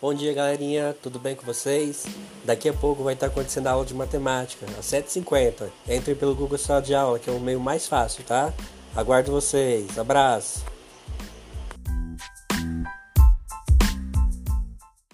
Bom dia, galerinha. Tudo bem com vocês? Daqui a pouco vai estar acontecendo a aula de matemática, às 7h50. Entrem pelo Google Sala de Aula, que é o meio mais fácil, tá? Aguardo vocês. Abraço.